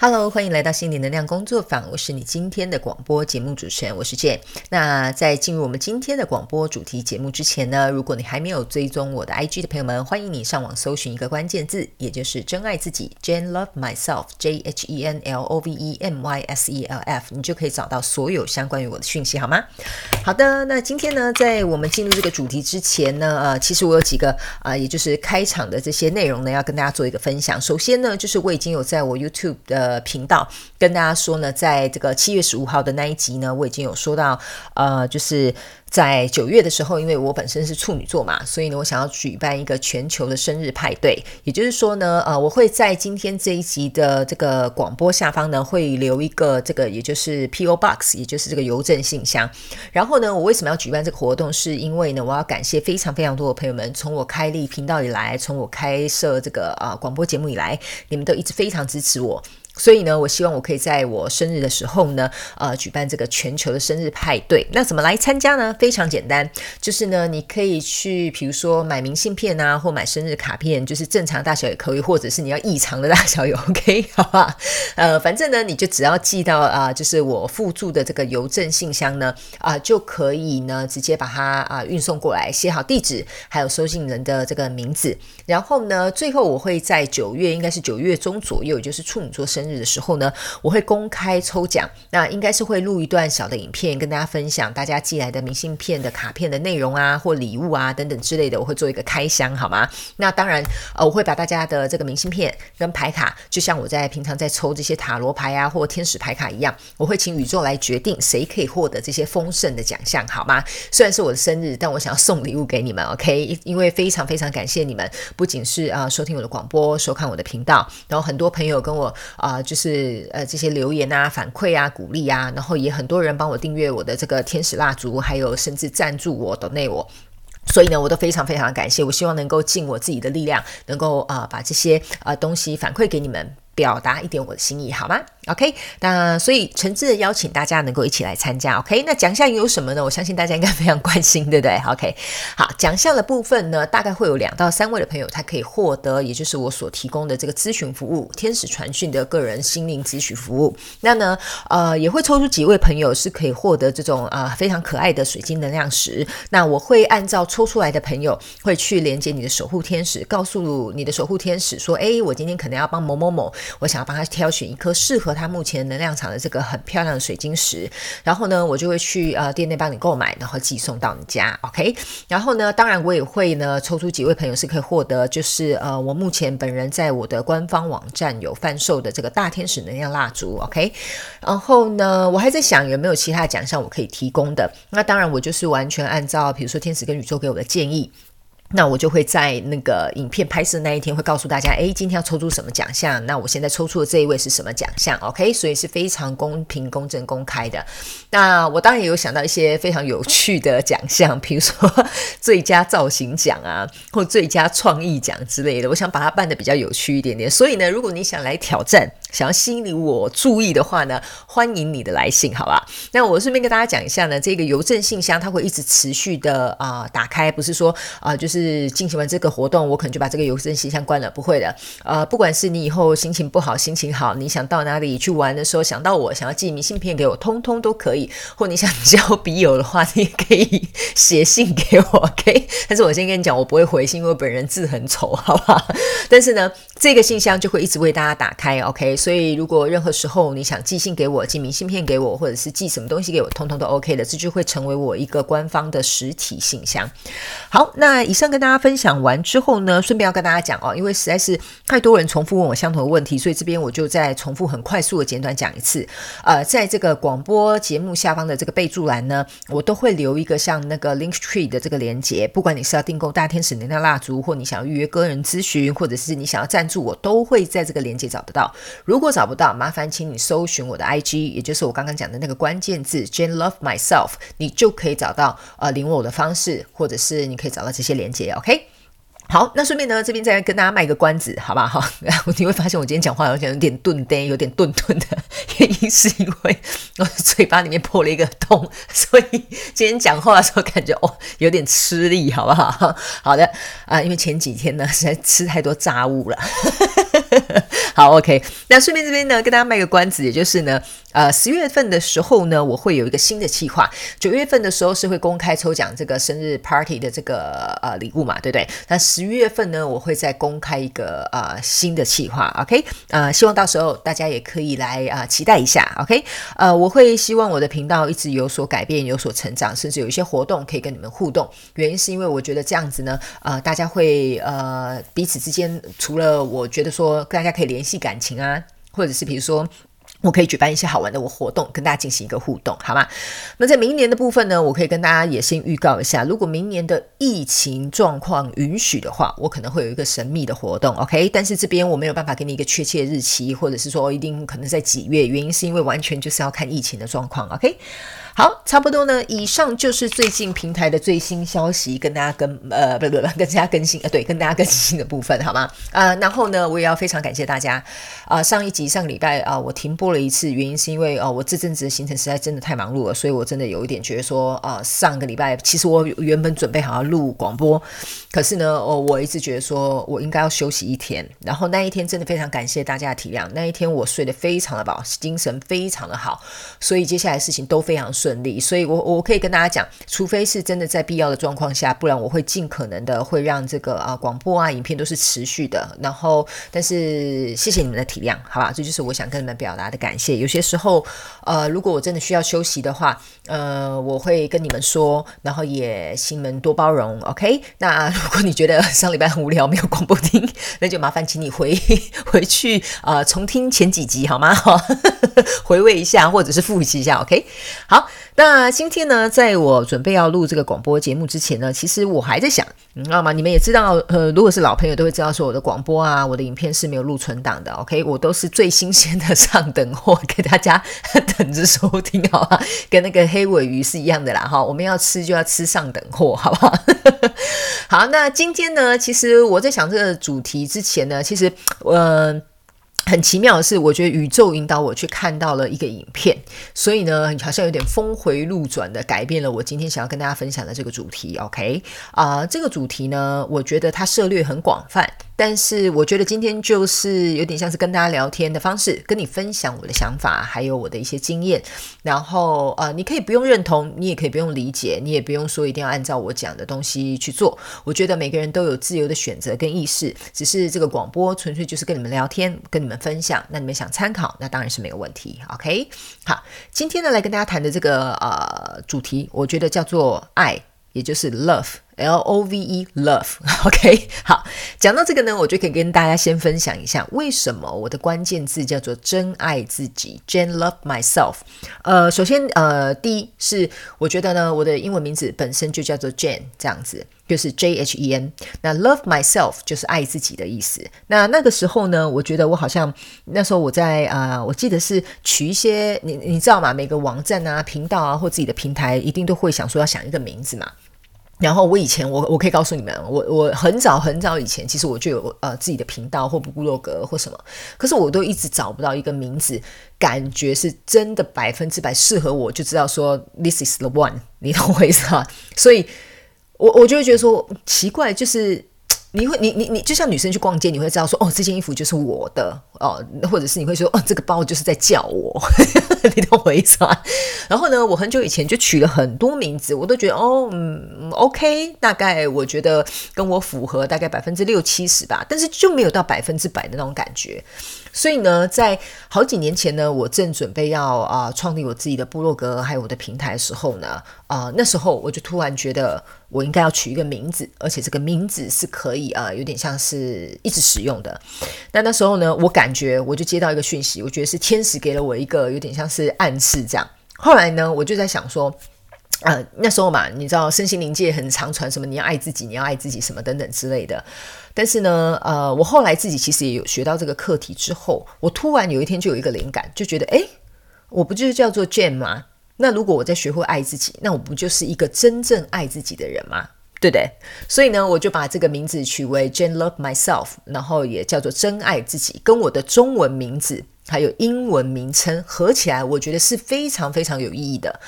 Hello，欢迎来到心灵能量工作坊，我是你今天的广播节目主持人，我是 Jane。那在进入我们今天的广播主题节目之前呢，如果你还没有追踪我的 IG 的朋友们，欢迎你上网搜寻一个关键字，也就是真爱自己，Jane Love Myself，J H E N L O V E M Y S E L F，你就可以找到所有相关于我的讯息，好吗？好的，那今天呢，在我们进入这个主题之前呢，呃，其实我有几个啊，也就是开场的这些内容呢，要跟大家做一个分享。首先呢，就是我已经有在我 YouTube 的呃，频道跟大家说呢，在这个七月十五号的那一集呢，我已经有说到，呃，就是在九月的时候，因为我本身是处女座嘛，所以呢，我想要举办一个全球的生日派对。也就是说呢，呃，我会在今天这一集的这个广播下方呢，会留一个这个，也就是 P.O. Box，也就是这个邮政信箱。然后呢，我为什么要举办这个活动？是因为呢，我要感谢非常非常多的朋友们，从我开立频道以来，从我开设这个啊广播节目以来，你们都一直非常支持我。所以呢，我希望我可以在我生日的时候呢，呃，举办这个全球的生日派对。那怎么来参加呢？非常简单，就是呢，你可以去，比如说买明信片啊，或买生日卡片，就是正常大小也可以，或者是你要异常的大小也 OK，好吧？呃，反正呢，你就只要寄到啊，就是我附注的这个邮政信箱呢，啊，就可以呢，直接把它啊运送过来，写好地址，还有收信人的这个名字。然后呢，最后我会在九月，应该是九月中左右，就是处女座生。日的时候呢，我会公开抽奖，那应该是会录一段小的影片，跟大家分享大家寄来的明信片的卡片的内容啊，或礼物啊等等之类的，我会做一个开箱，好吗？那当然，呃，我会把大家的这个明信片跟牌卡，就像我在平常在抽这些塔罗牌啊或天使牌卡一样，我会请宇宙来决定谁可以获得这些丰盛的奖项，好吗？虽然是我的生日，但我想要送礼物给你们，OK？因为非常非常感谢你们，不仅是啊收听我的广播，收看我的频道，然后很多朋友跟我啊。就是呃这些留言啊、反馈啊、鼓励啊，然后也很多人帮我订阅我的这个天使蜡烛，还有甚至赞助我、donate 我，所以呢，我都非常非常感谢。我希望能够尽我自己的力量，能够啊把这些呃东西反馈给你们，表达一点我的心意，好吗？OK，那所以诚挚的邀请大家能够一起来参加。OK，那奖项有什么呢？我相信大家应该非常关心，对不对？OK，好，奖项的部分呢，大概会有两到三位的朋友，他可以获得，也就是我所提供的这个咨询服务——天使传讯的个人心灵咨询服务。那呢，呃，也会抽出几位朋友是可以获得这种啊非常可爱的水晶能量石。那我会按照抽出来的朋友，会去连接你的守护天使，告诉你的守护天使说：“哎，我今天可能要帮某某某，我想要帮他挑选一颗适合。”它目前能量场的这个很漂亮的水晶石，然后呢，我就会去呃店内帮你购买，然后寄送到你家，OK。然后呢，当然我也会呢抽出几位朋友是可以获得，就是呃我目前本人在我的官方网站有贩售的这个大天使能量蜡烛，OK。然后呢，我还在想有没有其他奖项我可以提供的。那当然我就是完全按照比如说天使跟宇宙给我的建议。那我就会在那个影片拍摄那一天会告诉大家，哎，今天要抽出什么奖项？那我现在抽出的这一位是什么奖项？OK，所以是非常公平、公正、公开的。那我当然也有想到一些非常有趣的奖项，比如说最佳造型奖啊，或最佳创意奖之类的。我想把它办的比较有趣一点点。所以呢，如果你想来挑战，想要吸引我注意的话呢，欢迎你的来信，好吧？那我顺便跟大家讲一下呢，这个邮政信箱它会一直持续的啊打开，不是说啊就是。是进行完这个活动，我可能就把这个邮政信箱关了。不会的，呃，不管是你以后心情不好、心情好，你想到哪里去玩的时候，想到我，想要寄明信片给我，通通都可以。或你想交笔友的话，你也可以写信给我，OK？但是我先跟你讲，我不会回信，因为本人字很丑，好不好？但是呢，这个信箱就会一直为大家打开，OK？所以如果任何时候你想寄信给我，寄明信片给我，或者是寄什么东西给我，通通都 OK 的，这就会成为我一个官方的实体信箱。好，那以上。跟大家分享完之后呢，顺便要跟大家讲哦，因为实在是太多人重复问我相同的问题，所以这边我就再重复很快速的简短讲一次。呃，在这个广播节目下方的这个备注栏呢，我都会留一个像那个 Link Tree 的这个连接，不管你是要订购大天使能量蜡烛，或你想要预约个人咨询，或者是你想要赞助我，都会在这个连接找得到。如果找不到，麻烦请你搜寻我的 IG，也就是我刚刚讲的那个关键字 Jane Love Myself，你就可以找到呃领我的方式，或者是你可以找到这些连接。OK，好，那顺便呢，这边再跟大家卖个关子，好不好？你会发现我今天讲话好像有点顿呆，有点顿顿的，原因是因为我嘴巴里面破了一个洞，所以今天讲话的时候感觉哦有点吃力，好不好？好的啊，因为前几天呢实在吃太多炸物了。好，OK。那顺便这边呢，跟大家卖个关子，也就是呢，呃，十月份的时候呢，我会有一个新的计划。九月份的时候是会公开抽奖这个生日 party 的这个呃礼物嘛，对不对？那十月份呢，我会再公开一个呃新的计划，OK。呃，希望到时候大家也可以来啊期待一下，OK。呃，我会希望我的频道一直有所改变，有所成长，甚至有一些活动可以跟你们互动。原因是因为我觉得这样子呢，呃，大家会呃彼此之间，除了我觉得说大家可以联系感情啊，或者是比如说。我可以举办一些好玩的我活动，跟大家进行一个互动，好吗？那在明年的部分呢，我可以跟大家也先预告一下，如果明年的疫情状况允许的话，我可能会有一个神秘的活动，OK？但是这边我没有办法给你一个确切日期，或者是说一定可能在几月，原因是因为完全就是要看疫情的状况，OK？好，差不多呢。以上就是最近平台的最新消息，跟大家跟呃不不不，跟大家更新呃对，跟大家更新的部分，好吗？呃，然后呢，我也要非常感谢大家啊。上一集上个礼拜啊，我停播了一次，原因是因为哦，我这阵子的行程实在真的太忙碌了，所以我真的有一点觉得说啊，上个礼拜其实我原本准备好要录广播，可是呢，哦，我一直觉得说我应该要休息一天。然后那一天真的非常感谢大家的体谅，那一天我睡得非常的饱，精神非常的好，所以接下来事情都非常顺。顺利，所以我我可以跟大家讲，除非是真的在必要的状况下，不然我会尽可能的会让这个啊广播啊影片都是持续的。然后，但是谢谢你们的体谅，好吧？这就是我想跟你们表达的感谢。有些时候，呃，如果我真的需要休息的话，呃，我会跟你们说，然后也心门多包容，OK？那 如果你觉得上礼拜很无聊没有广播听，那就麻烦请你回 回去啊重听前几集好吗？回味一下或者是复习一下，OK？好。那今天呢，在我准备要录这个广播节目之前呢，其实我还在想，你知道吗？你们也知道，呃，如果是老朋友都会知道，说我的广播啊，我的影片是没有录存档的，OK？我都是最新鲜的上等货，给大家等着收听，好吧？跟那个黑尾鱼是一样的啦，哈，我们要吃就要吃上等货，好不好？好，那今天呢，其实我在想这个主题之前呢，其实，呃。很奇妙的是，我觉得宇宙引导我去看到了一个影片，所以呢，好像有点峰回路转的改变了我今天想要跟大家分享的这个主题。OK，啊，这个主题呢，我觉得它涉猎很广泛。但是我觉得今天就是有点像是跟大家聊天的方式，跟你分享我的想法，还有我的一些经验。然后呃，你可以不用认同，你也可以不用理解，你也不用说一定要按照我讲的东西去做。我觉得每个人都有自由的选择跟意识，只是这个广播纯粹就是跟你们聊天，跟你们分享。那你们想参考，那当然是没有问题。OK，好，今天呢来跟大家谈的这个呃主题，我觉得叫做爱，也就是 love。L O V E love，OK，好，讲到这个呢，我就可以跟大家先分享一下，为什么我的关键字叫做真爱自己，Jane love myself。呃，首先，呃，第一是我觉得呢，我的英文名字本身就叫做 Jane，这样子就是 J H E N。那 love myself 就是爱自己的意思。那那个时候呢，我觉得我好像那时候我在啊，我记得是取一些，你你知道吗？每个网站啊、频道啊或自己的平台，一定都会想说要想一个名字嘛。然后我以前我我可以告诉你们，我我很早很早以前，其实我就有呃自己的频道或部落格或什么，可是我都一直找不到一个名字，感觉是真的百分之百适合我，就知道说 this is the one，你懂我意思吗？所以，我我就会觉得说奇怪，就是。你会，你你你就像女生去逛街，你会知道说，哦，这件衣服就是我的哦，或者是你会说，哦，这个包就是在叫我，你懂我意思吗？然后呢，我很久以前就取了很多名字，我都觉得，哦，嗯，OK，大概我觉得跟我符合大概百分之六七十吧，但是就没有到百分之百的那种感觉。所以呢，在好几年前呢，我正准备要啊创立我自己的部落格还有我的平台的时候呢，啊那时候我就突然觉得我应该要取一个名字，而且这个名字是可以啊有点像是一直使用的。那那时候呢，我感觉我就接到一个讯息，我觉得是天使给了我一个有点像是是暗示这样。后来呢，我就在想说。呃，那时候嘛，你知道身心灵界很常传什么你要爱自己，你要爱自己什么等等之类的。但是呢，呃，我后来自己其实也有学到这个课题之后，我突然有一天就有一个灵感，就觉得，哎，我不就是叫做 Jane 吗？那如果我在学会爱自己，那我不就是一个真正爱自己的人吗？对不对？所以呢，我就把这个名字取为 Jane Love Myself，然后也叫做真爱自己，跟我的中文名字。还有英文名称合起来，我觉得是非常非常有意义的。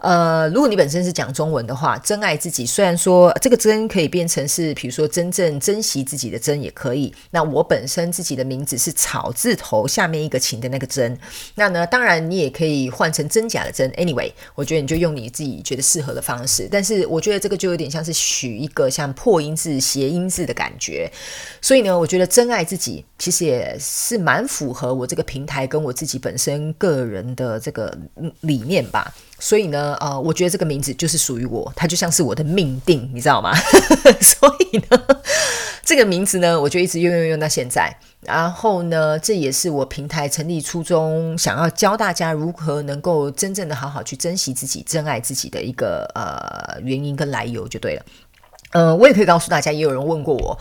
呃，如果你本身是讲中文的话，真爱自己，虽然说这个真可以变成是，比如说真正珍惜自己的真也可以。那我本身自己的名字是草字头下面一个情的那个真，那呢，当然你也可以换成真假的真。Anyway，我觉得你就用你自己觉得适合的方式。但是我觉得这个就有点像是取一个像破音字、谐音字的感觉。所以呢，我觉得真爱自己其实也是蛮符合我这个平台跟我自己本身个人的这个理念吧。所以呢，呃，我觉得这个名字就是属于我，它就像是我的命定，你知道吗？所以呢，这个名字呢，我就一直用用用到现在。然后呢，这也是我平台成立初衷，想要教大家如何能够真正的好好去珍惜自己、珍爱自己的一个呃原因跟来由，就对了。嗯，我也可以告诉大家，也有人问过我。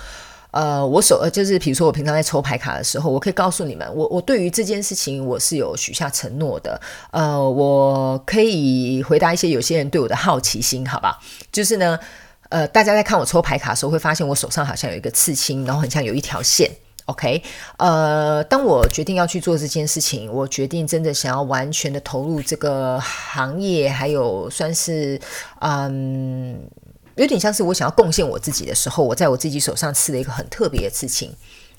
呃，我手呃，就是比如说我平常在抽牌卡的时候，我可以告诉你们，我我对于这件事情我是有许下承诺的。呃，我可以回答一些有些人对我的好奇心，好吧？就是呢，呃，大家在看我抽牌卡的时候，会发现我手上好像有一个刺青，然后很像有一条线。OK，呃，当我决定要去做这件事情，我决定真的想要完全的投入这个行业，还有算是嗯。有点像是我想要贡献我自己的时候，我在我自己手上刺了一个很特别的刺青，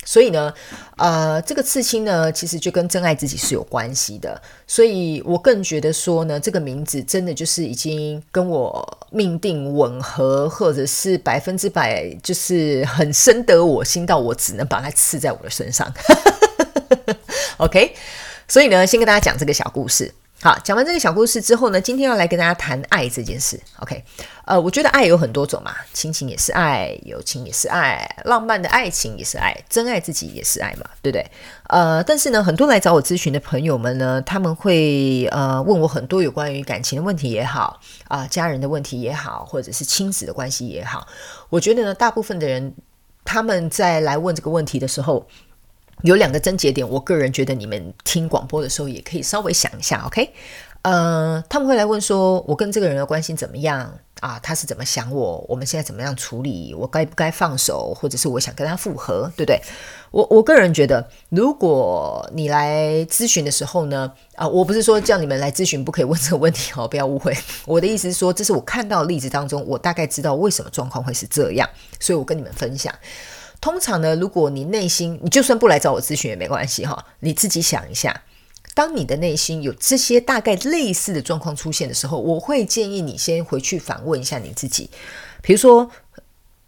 所以呢，呃，这个刺青呢，其实就跟真爱自己是有关系的，所以我更觉得说呢，这个名字真的就是已经跟我命定吻合，或者是百分之百就是很深得我心到我只能把它刺在我的身上。OK，所以呢，先跟大家讲这个小故事。好，讲完这个小故事之后呢，今天要来跟大家谈爱这件事。OK，呃，我觉得爱有很多种嘛，亲情也是爱，友情也是爱，浪漫的爱情也是爱，真爱自己也是爱嘛，对不对？呃，但是呢，很多来找我咨询的朋友们呢，他们会呃问我很多有关于感情的问题也好，啊，家人的问题也好，或者是亲子的关系也好，我觉得呢，大部分的人他们在来问这个问题的时候。有两个症结点，我个人觉得你们听广播的时候也可以稍微想一下，OK？呃，他们会来问说，我跟这个人的关系怎么样啊？他是怎么想我？我们现在怎么样处理？我该不该放手？或者是我想跟他复合，对不对？我我个人觉得，如果你来咨询的时候呢，啊，我不是说叫你们来咨询不可以问这个问题哦，不要误会。我的意思是说，这是我看到的例子当中，我大概知道为什么状况会是这样，所以我跟你们分享。通常呢，如果你内心，你就算不来找我咨询也没关系哈，你自己想一下，当你的内心有这些大概类似的状况出现的时候，我会建议你先回去反问一下你自己，比如说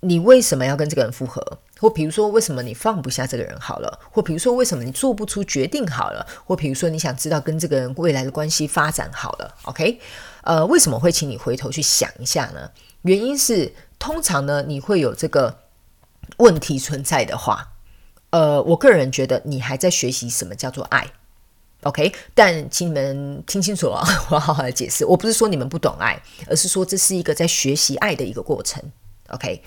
你为什么要跟这个人复合，或比如说为什么你放不下这个人好了，或比如说为什么你做不出决定好了，或比如说你想知道跟这个人未来的关系发展好了，OK？呃，为什么会请你回头去想一下呢？原因是通常呢，你会有这个。问题存在的话，呃，我个人觉得你还在学习什么叫做爱，OK？但请你们听清楚啊，我要好好的解释。我不是说你们不懂爱，而是说这是一个在学习爱的一个过程，OK？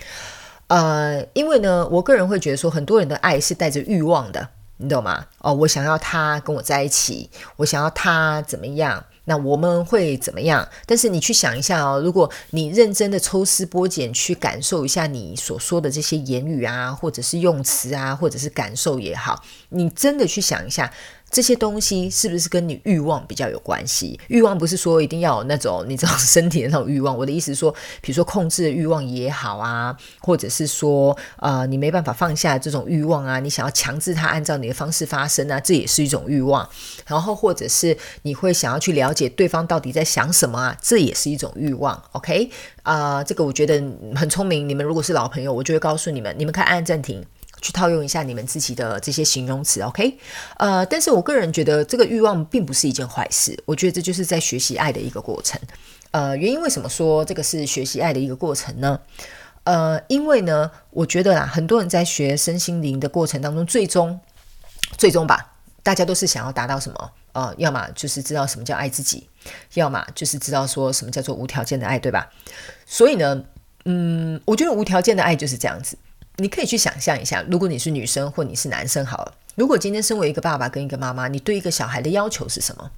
呃，因为呢，我个人会觉得说，很多人的爱是带着欲望的，你懂吗？哦，我想要他跟我在一起，我想要他怎么样？那我们会怎么样？但是你去想一下哦，如果你认真的抽丝剥茧去感受一下你所说的这些言语啊，或者是用词啊，或者是感受也好，你真的去想一下。这些东西是不是跟你欲望比较有关系？欲望不是说一定要有那种你知道身体的那种欲望。我的意思是说，比如说控制欲望也好啊，或者是说呃你没办法放下这种欲望啊，你想要强制它按照你的方式发生啊，这也是一种欲望。然后或者是你会想要去了解对方到底在想什么啊，这也是一种欲望。OK 啊，这个我觉得很聪明。你们如果是老朋友，我就会告诉你们，你们可以按暂停。去套用一下你们自己的这些形容词，OK？呃，但是我个人觉得这个欲望并不是一件坏事，我觉得这就是在学习爱的一个过程。呃，原因为什么说这个是学习爱的一个过程呢？呃，因为呢，我觉得啦，很多人在学身心灵的过程当中，最终，最终吧，大家都是想要达到什么？呃，要么就是知道什么叫爱自己，要么就是知道说什么叫做无条件的爱，对吧？所以呢，嗯，我觉得无条件的爱就是这样子。你可以去想象一下，如果你是女生或你是男生，好了，如果今天身为一个爸爸跟一个妈妈，你对一个小孩的要求是什么？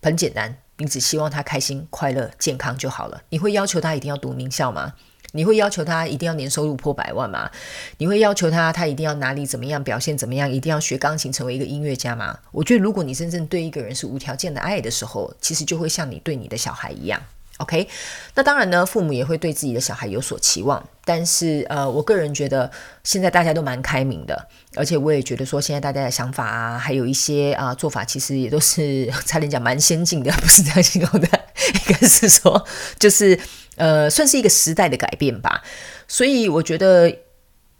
很简单，你只希望他开心、快乐、健康就好了。你会要求他一定要读名校吗？你会要求他一定要年收入破百万吗？你会要求他他一定要哪里怎么样表现怎么样？一定要学钢琴成为一个音乐家吗？我觉得，如果你真正对一个人是无条件的爱的时候，其实就会像你对你的小孩一样。OK，那当然呢，父母也会对自己的小孩有所期望，但是呃，我个人觉得现在大家都蛮开明的，而且我也觉得说现在大家的想法啊，还有一些啊做法，其实也都是差点讲蛮先进的，不是这样形容的，应该是说就是呃，算是一个时代的改变吧。所以我觉得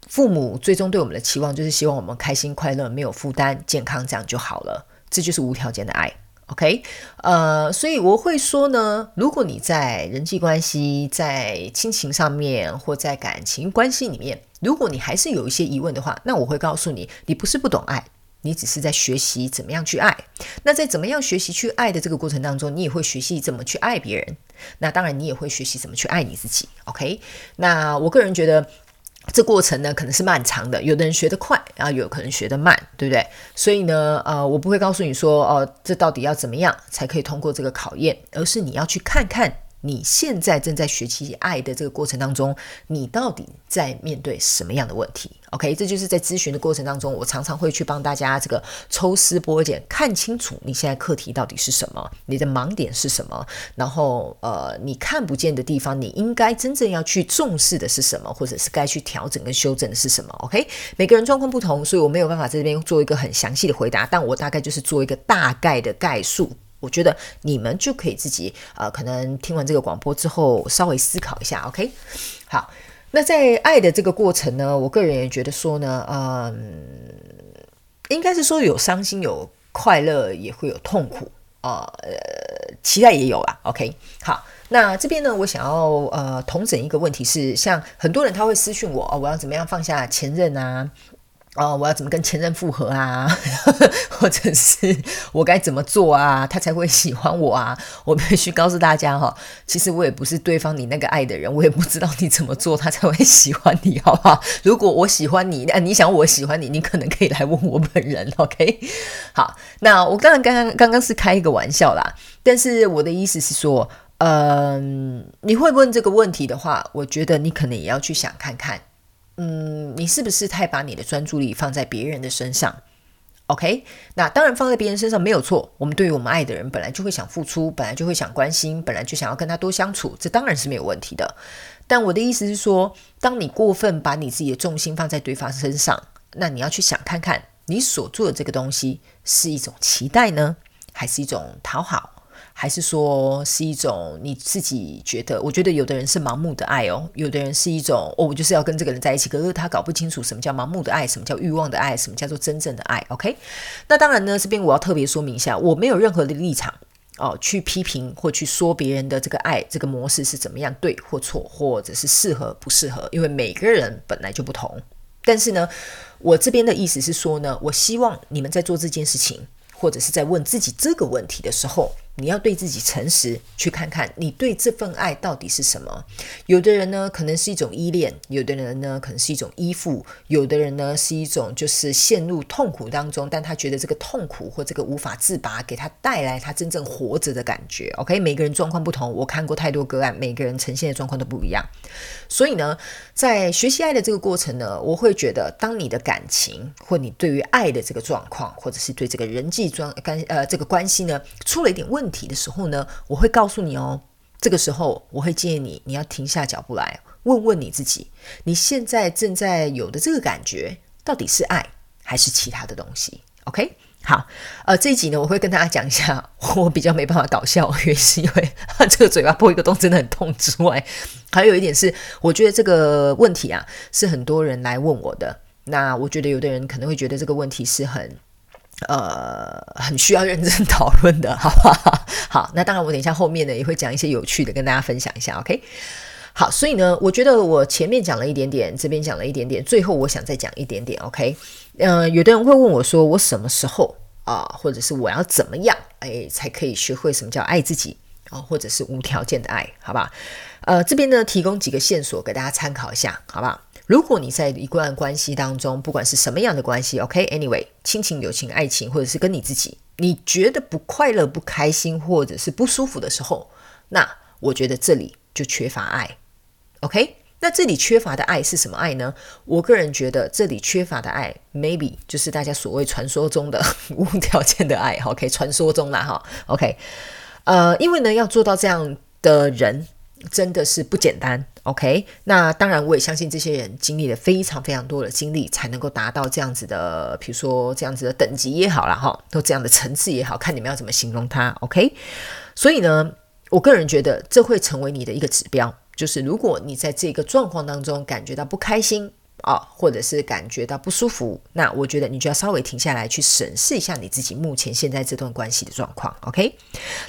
父母最终对我们的期望，就是希望我们开心、快乐、没有负担、健康，这样就好了，这就是无条件的爱。OK，呃，所以我会说呢，如果你在人际关系、在亲情上面，或在感情关系里面，如果你还是有一些疑问的话，那我会告诉你，你不是不懂爱，你只是在学习怎么样去爱。那在怎么样学习去爱的这个过程当中，你也会学习怎么去爱别人。那当然，你也会学习怎么去爱你自己。OK，那我个人觉得。这过程呢，可能是漫长的。有的人学得快，然后有可能学得慢，对不对？所以呢，呃，我不会告诉你说，哦，这到底要怎么样才可以通过这个考验，而是你要去看看。你现在正在学习爱的这个过程当中，你到底在面对什么样的问题？OK，这就是在咨询的过程当中，我常常会去帮大家这个抽丝剥茧，看清楚你现在课题到底是什么，你的盲点是什么，然后呃，你看不见的地方，你应该真正要去重视的是什么，或者是该去调整跟修正的是什么？OK，每个人状况不同，所以我没有办法在这边做一个很详细的回答，但我大概就是做一个大概的概述。我觉得你们就可以自己呃，可能听完这个广播之后稍微思考一下，OK？好，那在爱的这个过程呢，我个人也觉得说呢，嗯，应该是说有伤心、有快乐，也会有痛苦啊，呃，期待也有啊，OK？好，那这边呢，我想要呃，同整一个问题是，像很多人他会私讯我哦，我要怎么样放下前任啊？哦，我要怎么跟前任复合啊？或者是我该怎么做啊，他才会喜欢我啊？我必须告诉大家哈，其实我也不是对方你那个爱的人，我也不知道你怎么做他才会喜欢你，好不好？如果我喜欢你，那你想我喜欢你，你可能可以来问我本人，OK？好，那我刚刚刚刚刚刚是开一个玩笑啦，但是我的意思是说，嗯，你会问这个问题的话，我觉得你可能也要去想看看。嗯，你是不是太把你的专注力放在别人的身上？OK，那当然放在别人身上没有错。我们对于我们爱的人，本来就会想付出，本来就会想关心，本来就想要跟他多相处，这当然是没有问题的。但我的意思是说，当你过分把你自己的重心放在对方身上，那你要去想看看，你所做的这个东西是一种期待呢，还是一种讨好？还是说是一种你自己觉得？我觉得有的人是盲目的爱哦，有的人是一种哦，我就是要跟这个人在一起，可是他搞不清楚什么叫盲目的爱，什么叫欲望的爱，什么叫做真正的爱。OK，那当然呢，这边我要特别说明一下，我没有任何的立场哦，去批评或去说别人的这个爱这个模式是怎么样对或错，或者是适合不适合，因为每个人本来就不同。但是呢，我这边的意思是说呢，我希望你们在做这件事情，或者是在问自己这个问题的时候。你要对自己诚实，去看看你对这份爱到底是什么。有的人呢，可能是一种依恋；有的人呢，可能是一种依附；有的人呢，是一种就是陷入痛苦当中，但他觉得这个痛苦或这个无法自拔，给他带来他真正活着的感觉。OK，每个人状况不同，我看过太多个案，每个人呈现的状况都不一样。所以呢，在学习爱的这个过程呢，我会觉得，当你的感情或你对于爱的这个状况，或者是对这个人际关关呃这个关系呢，出了一点问。问题的时候呢，我会告诉你哦。这个时候，我会建议你，你要停下脚步来，问问你自己，你现在正在有的这个感觉，到底是爱还是其他的东西？OK，好，呃，这一集呢，我会跟大家讲一下，我比较没办法搞笑，原因是因为 这个嘴巴破一个洞真的很痛之外，还有一点是，我觉得这个问题啊，是很多人来问我的。那我觉得有的人可能会觉得这个问题是很。呃，很需要认真 讨论的，好不好？好，那当然，我等一下后面呢也会讲一些有趣的，跟大家分享一下。OK，好，所以呢，我觉得我前面讲了一点点，这边讲了一点点，最后我想再讲一点点。OK，嗯，有的人会问我说，我什么时候啊，或者是我要怎么样，哎，才可以学会什么叫爱自己啊，或者是无条件的爱，好吧？呃，这边呢提供几个线索给大家参考一下，好不好？如果你在一段关系当中，不管是什么样的关系，OK，Anyway，亲情、友情、爱情，或者是跟你自己，你觉得不快乐、不开心，或者是不舒服的时候，那我觉得这里就缺乏爱，OK？那这里缺乏的爱是什么爱呢？我个人觉得这里缺乏的爱，maybe 就是大家所谓传说中的无条件的爱。OK，传说中啦哈。OK，呃，因为呢，要做到这样的人。真的是不简单，OK？那当然，我也相信这些人经历了非常非常多的经历，才能够达到这样子的，比如说这样子的等级也好了哈，都这样的层次也好看你们要怎么形容它，OK？所以呢，我个人觉得这会成为你的一个指标，就是如果你在这个状况当中感觉到不开心。啊，或者是感觉到不舒服，那我觉得你就要稍微停下来，去审视一下你自己目前现在这段关系的状况。OK，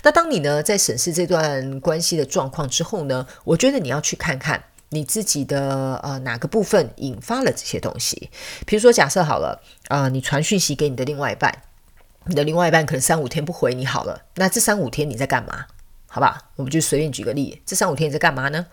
那当你呢在审视这段关系的状况之后呢，我觉得你要去看看你自己的呃哪个部分引发了这些东西。比如说，假设好了，啊，你传讯息给你的另外一半，你的另外一半可能三五天不回你好了，那这三五天你在干嘛？好吧，我们就随便举个例，这三五天你在干嘛呢？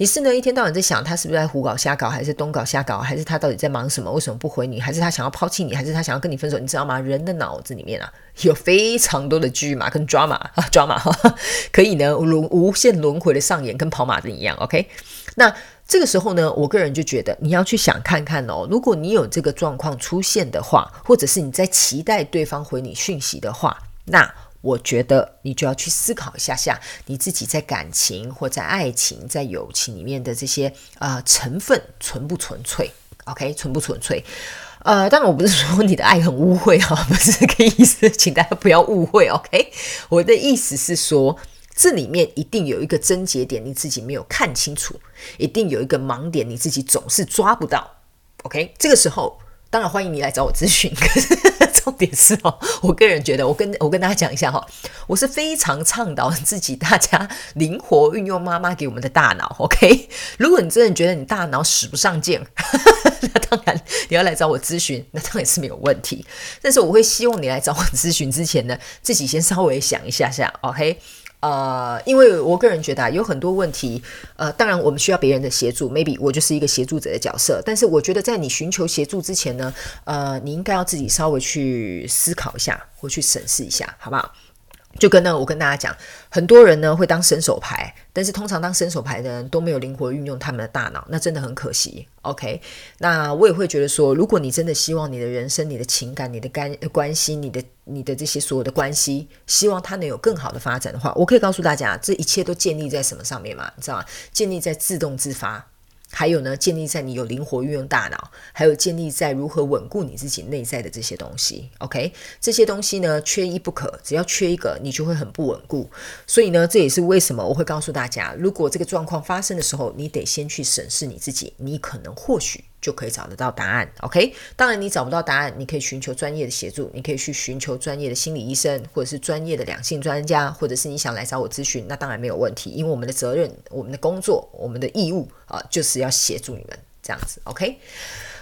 你是呢一天到晚在想他是不是在胡搞瞎搞，还是东搞瞎搞，还是他到底在忙什么？为什么不回你？还是他想要抛弃你？还是他想要跟你分手？你知道吗？人的脑子里面啊，有非常多的剧码跟抓马啊，抓马哈，可以呢轮无限轮回的上演，跟跑马灯一样。OK，那这个时候呢，我个人就觉得你要去想看看哦，如果你有这个状况出现的话，或者是你在期待对方回你讯息的话，那。我觉得你就要去思考一下下，你自己在感情或在爱情、在友情里面的这些啊成分纯不纯粹？OK，纯不纯粹？呃，当然我不是说你的爱很污秽啊，不是这个意思，请大家不要误会。OK，我的意思是说，这里面一定有一个症结点，你自己没有看清楚，一定有一个盲点，你自己总是抓不到。OK，这个时候。当然欢迎你来找我咨询，重点是哦，我个人觉得，我跟我跟大家讲一下哈，我是非常倡导自己大家灵活运用妈妈给我们的大脑，OK？如果你真的觉得你大脑使不上劲，那当然你要来找我咨询，那当然是没有问题。但是我会希望你来找我咨询之前呢，自己先稍微想一下下，OK？呃，因为我个人觉得啊，有很多问题，呃，当然我们需要别人的协助，maybe 我就是一个协助者的角色。但是我觉得在你寻求协助之前呢，呃，你应该要自己稍微去思考一下，或去审视一下，好不好？就跟呢，我跟大家讲，很多人呢会当伸手牌，但是通常当伸手牌的人都没有灵活运用他们的大脑，那真的很可惜。OK，那我也会觉得说，如果你真的希望你的人生、你的情感、你的干关系、你的你的这些所有的关系，希望它能有更好的发展的话，我可以告诉大家，这一切都建立在什么上面嘛？你知道吗？建立在自动自发。还有呢，建立在你有灵活运用大脑，还有建立在如何稳固你自己内在的这些东西。OK，这些东西呢，缺一不可，只要缺一个，你就会很不稳固。所以呢，这也是为什么我会告诉大家，如果这个状况发生的时候，你得先去审视你自己，你可能或许。就可以找得到答案，OK？当然，你找不到答案，你可以寻求专业的协助，你可以去寻求专业的心理医生，或者是专业的两性专家，或者是你想来找我咨询，那当然没有问题，因为我们的责任、我们的工作、我们的义务啊，就是要协助你们这样子，OK？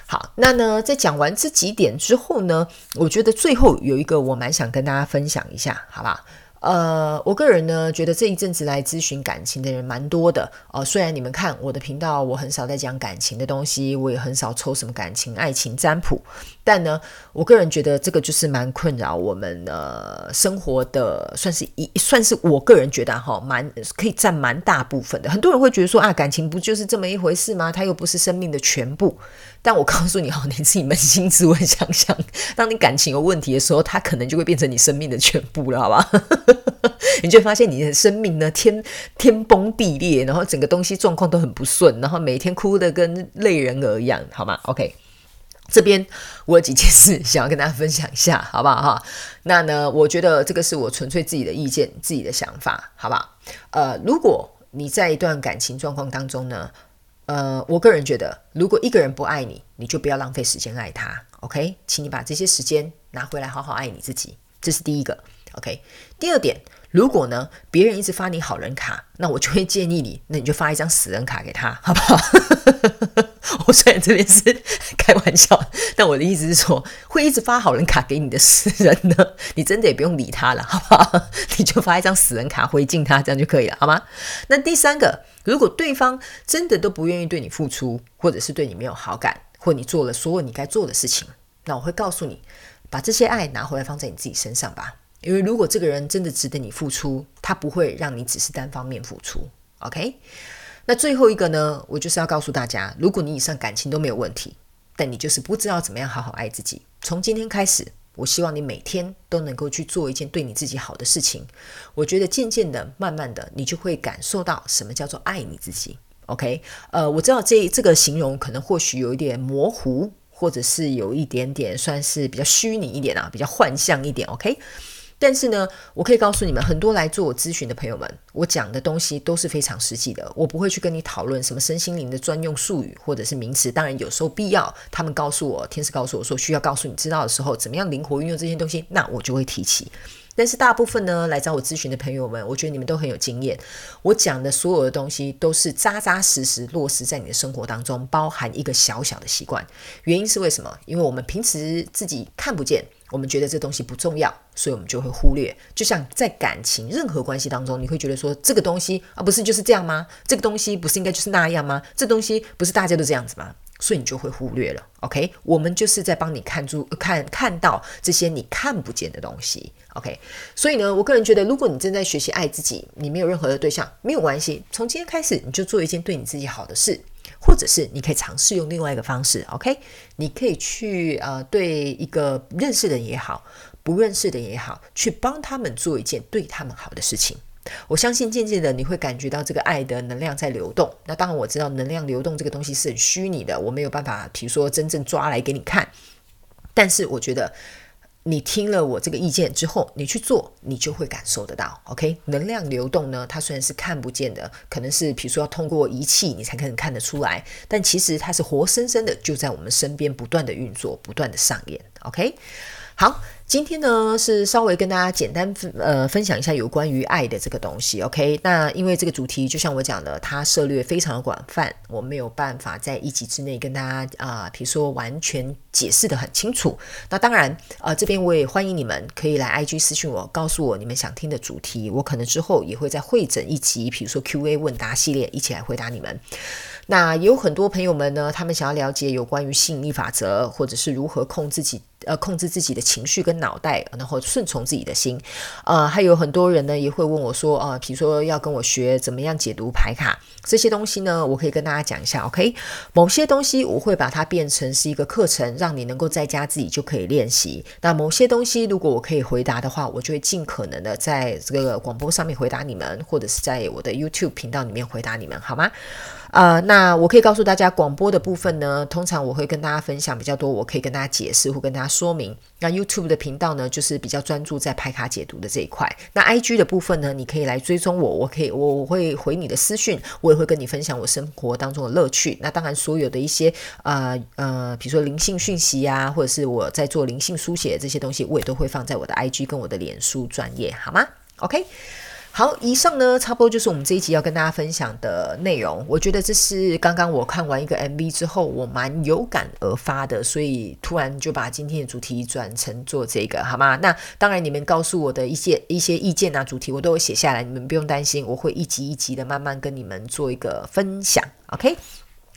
好，那呢，在讲完这几点之后呢，我觉得最后有一个我蛮想跟大家分享一下，好吧？呃，我个人呢觉得这一阵子来咨询感情的人蛮多的哦。虽然你们看我的频道，我很少在讲感情的东西，我也很少抽什么感情、爱情占卜，但呢，我个人觉得这个就是蛮困扰我们呃生活的，算是一算是我个人觉得哈，蛮可以占蛮大部分的。很多人会觉得说啊，感情不就是这么一回事吗？它又不是生命的全部。但我告诉你哈，你自己扪心自问想想，当你感情有问题的时候，它可能就会变成你生命的全部了，好吧？你就发现你的生命呢天天崩地裂，然后整个东西状况都很不顺，然后每天哭的跟泪人儿一样，好吗？OK，这边我有几件事想要跟大家分享一下，好不好哈？那呢，我觉得这个是我纯粹自己的意见、自己的想法，好不好？呃，如果你在一段感情状况当中呢？呃，我个人觉得，如果一个人不爱你，你就不要浪费时间爱他。OK，请你把这些时间拿回来，好好爱你自己。这是第一个。OK，第二点，如果呢别人一直发你好人卡，那我就会建议你，那你就发一张死人卡给他，好不好？我虽然这边是开玩笑，但我的意思是说，会一直发好人卡给你的死人呢，你真的也不用理他了，好不好？你就发一张死人卡回敬他，这样就可以了，好吗？那第三个，如果对方真的都不愿意对你付出，或者是对你没有好感，或你做了所有你该做的事情，那我会告诉你，把这些爱拿回来放在你自己身上吧。因为如果这个人真的值得你付出，他不会让你只是单方面付出。OK，那最后一个呢，我就是要告诉大家，如果你以上感情都没有问题，但你就是不知道怎么样好好爱自己，从今天开始。我希望你每天都能够去做一件对你自己好的事情。我觉得渐渐的、慢慢的，你就会感受到什么叫做爱你自己。OK，呃，我知道这这个形容可能或许有一点模糊，或者是有一点点算是比较虚拟一点啊，比较幻象一点。OK。但是呢，我可以告诉你们，很多来做我咨询的朋友们，我讲的东西都是非常实际的。我不会去跟你讨论什么身心灵的专用术语或者是名词。当然，有时候必要，他们告诉我，天使告诉我说需要告诉你知道的时候，怎么样灵活运用这些东西，那我就会提起。但是大部分呢，来找我咨询的朋友们，我觉得你们都很有经验。我讲的所有的东西都是扎扎实实落实在你的生活当中，包含一个小小的习惯。原因是为什么？因为我们平时自己看不见。我们觉得这东西不重要，所以我们就会忽略。就像在感情任何关系当中，你会觉得说这个东西啊，不是就是这样吗？这个东西不是应该就是那样吗？这东西不是大家都这样子吗？所以你就会忽略了。OK，我们就是在帮你看住看看到这些你看不见的东西。OK，所以呢，我个人觉得，如果你正在学习爱自己，你没有任何的对象，没有关系，从今天开始你就做一件对你自己好的事。或者是你可以尝试用另外一个方式，OK？你可以去呃，对一个认识的人也好，不认识的也好，去帮他们做一件对他们好的事情。我相信渐渐的你会感觉到这个爱的能量在流动。那当然我知道能量流动这个东西是很虚拟的，我没有办法，比如说真正抓来给你看。但是我觉得。你听了我这个意见之后，你去做，你就会感受得到。OK，能量流动呢，它虽然是看不见的，可能是比如说要通过仪器你才可能看得出来，但其实它是活生生的就在我们身边不断的运作，不断的上演。OK。好，今天呢是稍微跟大家简单分呃分享一下有关于爱的这个东西，OK？那因为这个主题就像我讲的，它涉略非常的广泛，我没有办法在一集之内跟大家啊，比如说完全解释的很清楚。那当然啊，这边我也欢迎你们可以来 IG 私信我，告诉我你们想听的主题，我可能之后也会再会诊一集，比如说 Q&A 问答系列，一起来回答你们。那有很多朋友们呢，他们想要了解有关于吸引力法则，或者是如何控制自己，呃，控制自己的情绪跟脑袋，然后顺从自己的心。呃，还有很多人呢，也会问我说，呃，比如说要跟我学怎么样解读牌卡这些东西呢，我可以跟大家讲一下，OK？某些东西我会把它变成是一个课程，让你能够在家自己就可以练习。那某些东西如果我可以回答的话，我就会尽可能的在这个广播上面回答你们，或者是在我的 YouTube 频道里面回答你们，好吗？呃，那我可以告诉大家，广播的部分呢，通常我会跟大家分享比较多，我可以跟大家解释或跟大家说明。那 YouTube 的频道呢，就是比较专注在牌卡解读的这一块。那 IG 的部分呢，你可以来追踪我，我可以我我会回你的私讯，我也会跟你分享我生活当中的乐趣。那当然，所有的一些呃呃，比如说灵性讯息呀，或者是我在做灵性书写这些东西，我也都会放在我的 IG 跟我的脸书专业，好吗？OK。好，以上呢差不多就是我们这一集要跟大家分享的内容。我觉得这是刚刚我看完一个 MV 之后，我蛮有感而发的，所以突然就把今天的主题转成做这个，好吗？那当然，你们告诉我的一些一些意见啊，主题我都会写下来，你们不用担心，我会一集一集的慢慢跟你们做一个分享。OK，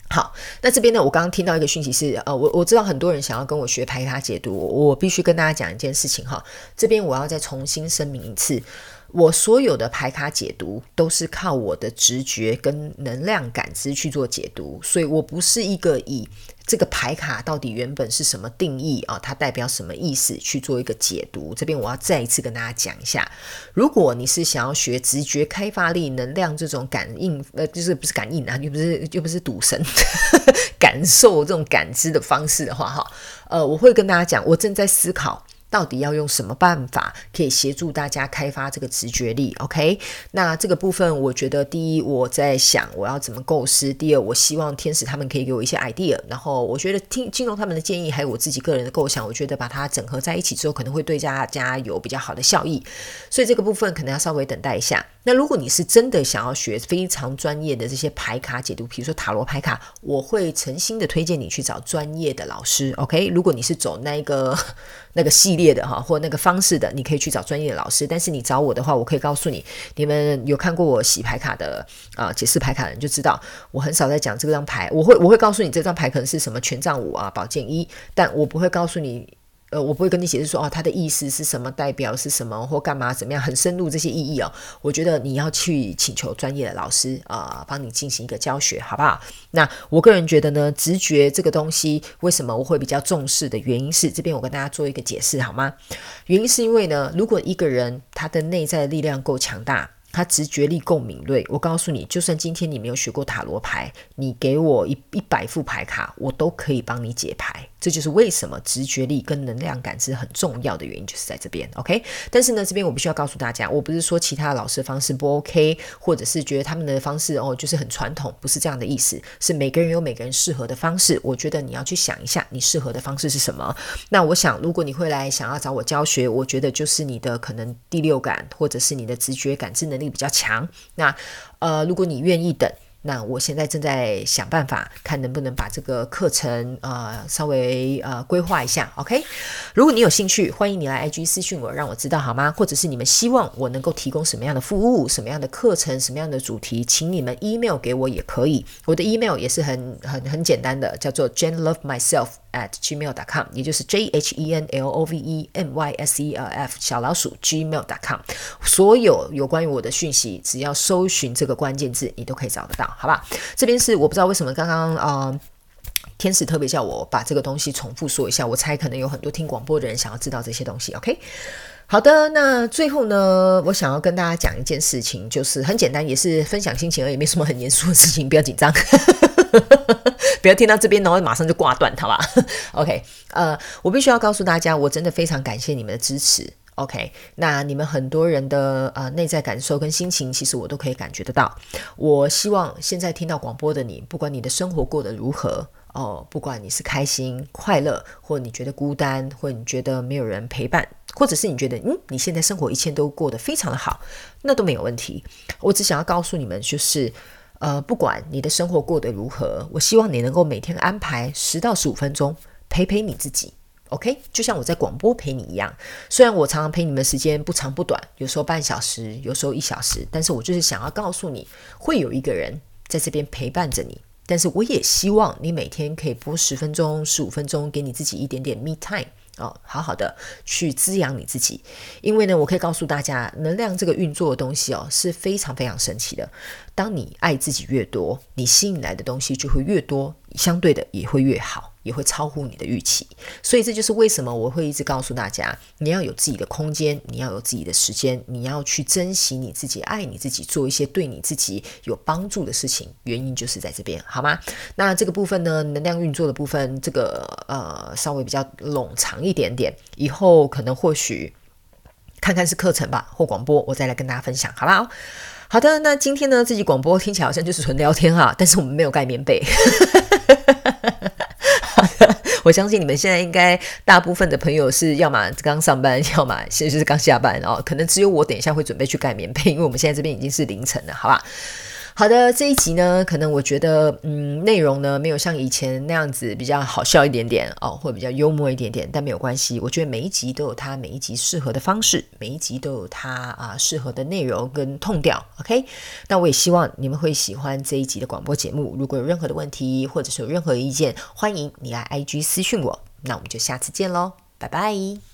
好，那这边呢，我刚刚听到一个讯息是，呃，我我知道很多人想要跟我学排卡解读，我必须跟大家讲一件事情哈，这边我要再重新声明一次。我所有的牌卡解读都是靠我的直觉跟能量感知去做解读，所以我不是一个以这个牌卡到底原本是什么定义啊，它代表什么意思去做一个解读。这边我要再一次跟大家讲一下，如果你是想要学直觉开发力、能量这种感应，呃，就是不是感应啊，又不是又不是赌神 感受这种感知的方式的话，哈，呃，我会跟大家讲，我正在思考。到底要用什么办法可以协助大家开发这个直觉力？OK，那这个部分，我觉得第一，我在想我要怎么构思；第二，我希望天使他们可以给我一些 idea。然后，我觉得听金融他们的建议，还有我自己个人的构想，我觉得把它整合在一起之后，可能会对大家有比较好的效益。所以这个部分可能要稍微等待一下。那如果你是真的想要学非常专业的这些牌卡解读，比如说塔罗牌卡，我会诚心的推荐你去找专业的老师。OK，如果你是走那个 那个系列的哈，或那个方式的，你可以去找专业的老师。但是你找我的话，我可以告诉你，你们有看过我洗牌卡的啊，解释牌卡的人就知道，我很少在讲这张牌。我会我会告诉你这张牌可能是什么权杖五啊，宝剑一，但我不会告诉你。呃，我不会跟你解释说哦，它的意思是什么，代表是什么，或干嘛怎么样，很深入这些意义哦。我觉得你要去请求专业的老师啊，帮你进行一个教学，好不好？那我个人觉得呢，直觉这个东西，为什么我会比较重视的原因是，这边我跟大家做一个解释好吗？原因是因为呢，如果一个人他的内在力量够强大。他直觉力够敏锐，我告诉你，就算今天你没有学过塔罗牌，你给我一一百副牌卡，我都可以帮你解牌。这就是为什么直觉力跟能量感知很重要的原因，就是在这边。OK，但是呢，这边我必须要告诉大家，我不是说其他老师的方式不 OK，或者是觉得他们的方式哦就是很传统，不是这样的意思。是每个人有每个人适合的方式，我觉得你要去想一下，你适合的方式是什么。那我想，如果你会来想要找我教学，我觉得就是你的可能第六感，或者是你的直觉感知能力比较强。那呃，如果你愿意等。那我现在正在想办法，看能不能把这个课程呃稍微呃规划一下，OK？如果你有兴趣，欢迎你来 IG 私讯我，让我知道好吗？或者是你们希望我能够提供什么样的服务、什么样的课程、什么样的主题，请你们 email 给我也可以。我的 email 也是很很很简单的，叫做 JaneLoveMyself at gmail.com，也就是 J H E N L O V E M Y S E L F 小老鼠 gmail.com。所有有关于我的讯息，只要搜寻这个关键字，你都可以找得到。好吧，这边是我不知道为什么刚刚呃，天使特别叫我把这个东西重复说一下，我猜可能有很多听广播的人想要知道这些东西。OK，好的，那最后呢，我想要跟大家讲一件事情，就是很简单，也是分享心情而已，没什么很严肃的事情，不要紧张，不要听到这边然后马上就挂断，好吧？OK，呃，我必须要告诉大家，我真的非常感谢你们的支持。OK，那你们很多人的呃内在感受跟心情，其实我都可以感觉得到。我希望现在听到广播的你，不管你的生活过得如何哦，不管你是开心快乐，或你觉得孤单，或你觉得没有人陪伴，或者是你觉得嗯你现在生活一切都过得非常的好，那都没有问题。我只想要告诉你们，就是呃不管你的生活过得如何，我希望你能够每天安排十到十五分钟陪陪你自己。OK，就像我在广播陪你一样，虽然我常常陪你们时间不长不短，有时候半小时，有时候一小时，但是我就是想要告诉你，会有一个人在这边陪伴着你。但是我也希望你每天可以播十分钟、十五分钟，给你自己一点点 me time 哦，好好的去滋养你自己。因为呢，我可以告诉大家，能量这个运作的东西哦，是非常非常神奇的。当你爱自己越多，你吸引来的东西就会越多，相对的也会越好。也会超乎你的预期，所以这就是为什么我会一直告诉大家，你要有自己的空间，你要有自己的时间，你要去珍惜你自己，爱你自己，做一些对你自己有帮助的事情。原因就是在这边，好吗？那这个部分呢，能量运作的部分，这个呃稍微比较冗长一点点，以后可能或许看看是课程吧，或广播，我再来跟大家分享，好不好？好的，那今天呢，这集广播听起来好像就是纯聊天哈，但是我们没有盖棉被。我相信你们现在应该大部分的朋友是要么刚上班，要么现在就是刚下班哦。可能只有我等一下会准备去盖棉被，因为我们现在这边已经是凌晨了，好吧？好的，这一集呢，可能我觉得，嗯，内容呢没有像以前那样子比较好笑一点点哦，或比较幽默一点点，但没有关系。我觉得每一集都有它每一集适合的方式，每一集都有它啊适合的内容跟痛调。OK，那我也希望你们会喜欢这一集的广播节目。如果有任何的问题，或者是有任何意见，欢迎你来 IG 私讯我。那我们就下次见喽，拜拜。